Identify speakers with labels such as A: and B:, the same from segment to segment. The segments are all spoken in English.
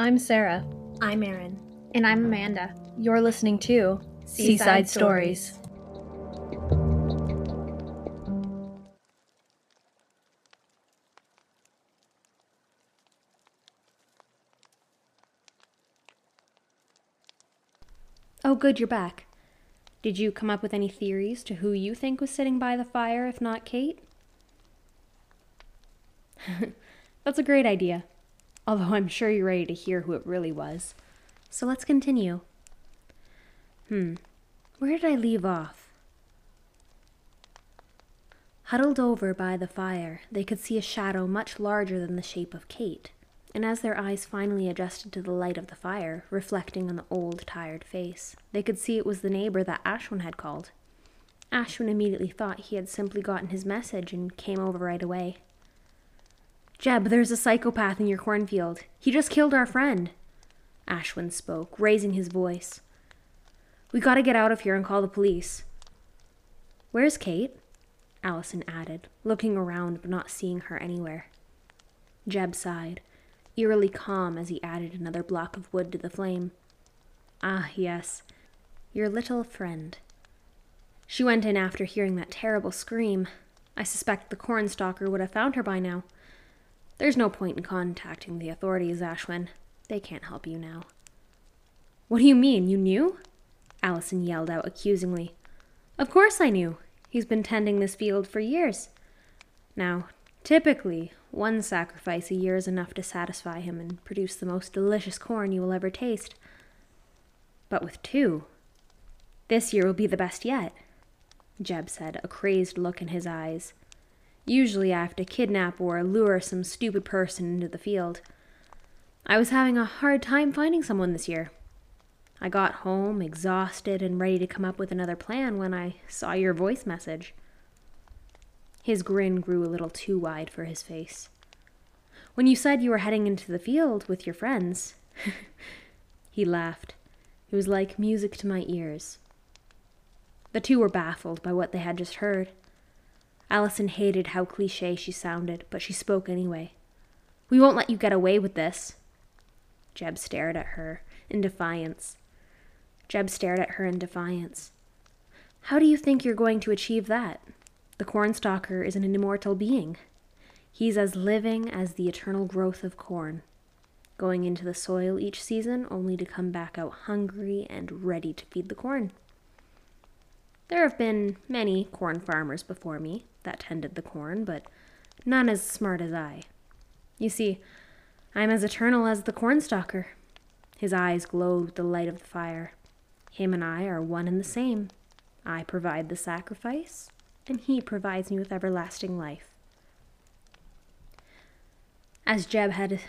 A: I'm Sarah.
B: I'm Erin.
C: And I'm Amanda.
A: You're listening to
B: Seaside
A: Seaside,
B: Stories.
A: Stories.
C: Oh, good, you're back. Did you come up with any theories to who you think was sitting by the fire, if not Kate? That's a great idea. Although I'm sure you're ready to hear who it really was. So let's continue. Hmm, where did I leave off? Huddled over by the fire, they could see a shadow much larger than the shape of Kate, and as their eyes finally adjusted to the light of the fire, reflecting on the old, tired face, they could see it was the neighbor that Ashwin had called. Ashwin immediately thought he had simply gotten his message and came over right away. Jeb, there's a psychopath in your cornfield. He just killed our friend. Ashwin spoke, raising his voice. We gotta get out of here and call the police. Where's Kate? Allison added, looking around but not seeing her anywhere. Jeb sighed, eerily calm as he added another block of wood to the flame. Ah, yes, your little friend. She went in after hearing that terrible scream. I suspect the cornstalker would have found her by now. There's no point in contacting the authorities, Ashwin. They can't help you now. What do you mean? You knew? Allison yelled out accusingly. Of course I knew. He's been tending this field for years. Now, typically, one sacrifice a year is enough to satisfy him and produce the most delicious corn you will ever taste. But with two, this year will be the best yet, Jeb said, a crazed look in his eyes. Usually I have to kidnap or lure some stupid person into the field. I was having a hard time finding someone this year. I got home, exhausted and ready to come up with another plan when I saw your voice message. His grin grew a little too wide for his face. When you said you were heading into the field with your friends, he laughed. It was like music to my ears. The two were baffled by what they had just heard. Allison hated how cliche she sounded, but she spoke anyway. We won't let you get away with this. Jeb stared at her in defiance. Jeb stared at her in defiance. How do you think you're going to achieve that? The cornstalker is an immortal being. He's as living as the eternal growth of corn, going into the soil each season only to come back out hungry and ready to feed the corn. There have been many corn farmers before me that tended the corn, but none as smart as I. You see, I'm as eternal as the cornstalker. His eyes glowed with the light of the fire. Him and I are one and the same. I provide the sacrifice, and he provides me with everlasting life. As Jeb had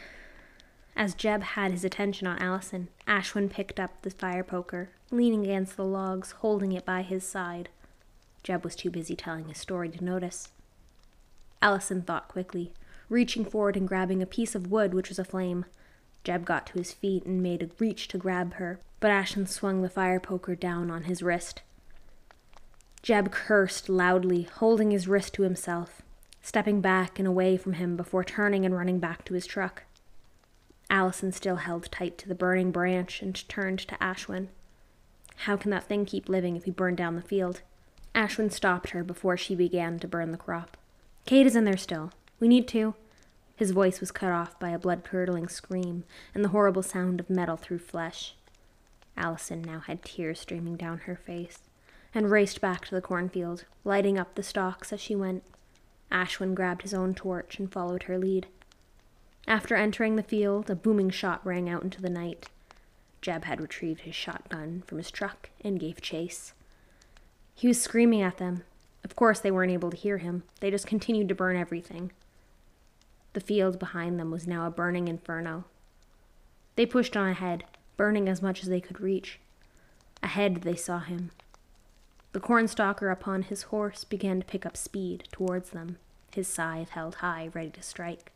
C: as Jeb had his attention on Allison, Ashwin picked up the fire poker, leaning against the logs, holding it by his side. Jeb was too busy telling his story to notice. Allison thought quickly, reaching forward and grabbing a piece of wood which was aflame. Jeb got to his feet and made a reach to grab her, but Ashwin swung the fire poker down on his wrist. Jeb cursed loudly, holding his wrist to himself, stepping back and away from him before turning and running back to his truck. Allison still held tight to the burning branch and turned to Ashwin. How can that thing keep living if you burn down the field? Ashwin stopped her before she began to burn the crop. Kate is in there still. We need to. His voice was cut off by a blood curdling scream and the horrible sound of metal through flesh. Allison now had tears streaming down her face and raced back to the cornfield, lighting up the stalks as she went. Ashwin grabbed his own torch and followed her lead. After entering the field, a booming shot rang out into the night. Jeb had retrieved his shotgun from his truck and gave chase. He was screaming at them. Of course, they weren't able to hear him. They just continued to burn everything. The field behind them was now a burning inferno. They pushed on ahead, burning as much as they could reach. Ahead, they saw him. The cornstalker upon his horse began to pick up speed towards them, his scythe held high, ready to strike.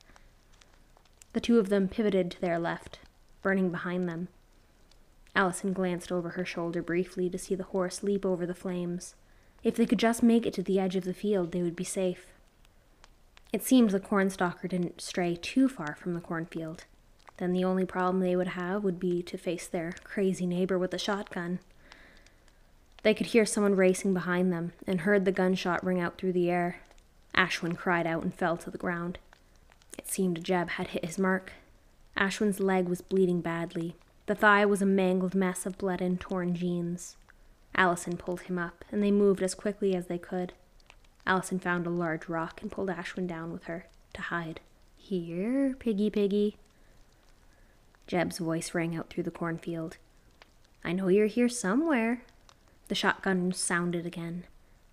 C: The two of them pivoted to their left, burning behind them. Allison glanced over her shoulder briefly to see the horse leap over the flames. If they could just make it to the edge of the field, they would be safe. It seemed the cornstalker didn't stray too far from the cornfield. Then the only problem they would have would be to face their crazy neighbor with a shotgun. They could hear someone racing behind them and heard the gunshot ring out through the air. Ashwin cried out and fell to the ground. It seemed Jeb had hit his mark. Ashwin's leg was bleeding badly. The thigh was a mangled mess of blood and torn jeans. Allison pulled him up, and they moved as quickly as they could. Allison found a large rock and pulled Ashwin down with her to hide. Here, piggy piggy. Jeb's voice rang out through the cornfield. I know you're here somewhere. The shotgun sounded again.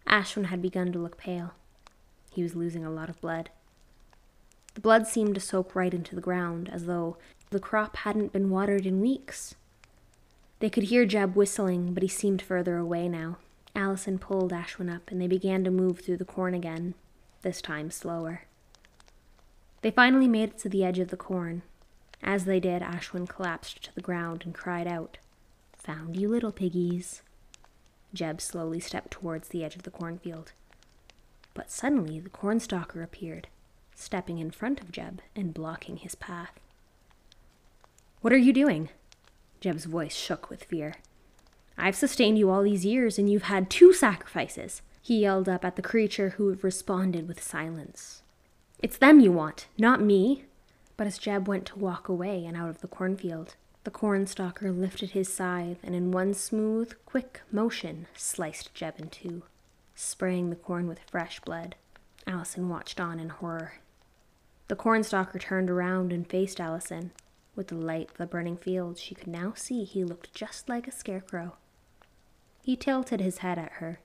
C: Ashwin had begun to look pale. He was losing a lot of blood. The blood seemed to soak right into the ground, as though the crop hadn't been watered in weeks. They could hear Jeb whistling, but he seemed further away now. Allison pulled Ashwin up, and they began to move through the corn again, this time slower. They finally made it to the edge of the corn. As they did, Ashwin collapsed to the ground and cried out, Found you, little piggies. Jeb slowly stepped towards the edge of the cornfield. But suddenly the cornstalker appeared, stepping in front of Jeb and blocking his path. What are you doing? Jeb's voice shook with fear. I've sustained you all these years, and you've had two sacrifices. He yelled up at the creature who responded with silence. It's them you want, not me. But as Jeb went to walk away and out of the cornfield, the cornstalker lifted his scythe and in one smooth, quick motion sliced Jeb in two, spraying the corn with fresh blood. Allison watched on in horror. The cornstalker turned around and faced Allison. With the light of the burning field, she could now see he looked just like a scarecrow. He tilted his head at her,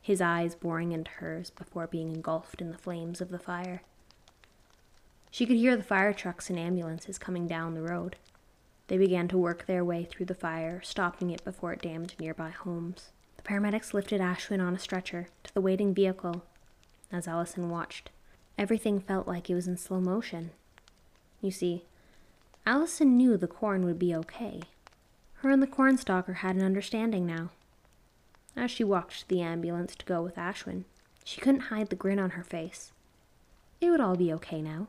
C: his eyes boring into hers before being engulfed in the flames of the fire. She could hear the fire trucks and ambulances coming down the road. They began to work their way through the fire, stopping it before it damaged nearby homes. The paramedics lifted Ashwin on a stretcher to the waiting vehicle. As Allison watched, everything felt like it was in slow motion. You see, Allison knew the corn would be okay. Her and the cornstalker had an understanding now. As she walked to the ambulance to go with Ashwin, she couldn't hide the grin on her face. It would all be okay now.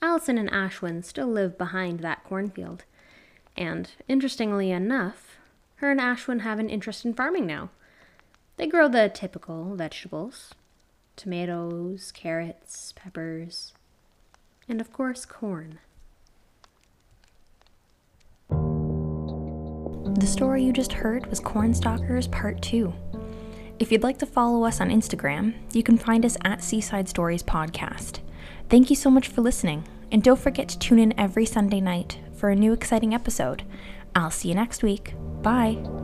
C: Allison and Ashwin still live behind that cornfield. And, interestingly enough, her and Ashwin have an interest in farming now. They grow the typical vegetables tomatoes, carrots, peppers, and of course, corn.
A: The story you just heard was Cornstalkers Part 2. If you'd like to follow us on Instagram, you can find us at Seaside Stories Podcast. Thank you so much for listening, and don't forget to tune in every Sunday night for a new exciting episode. I'll see you next week. Bye.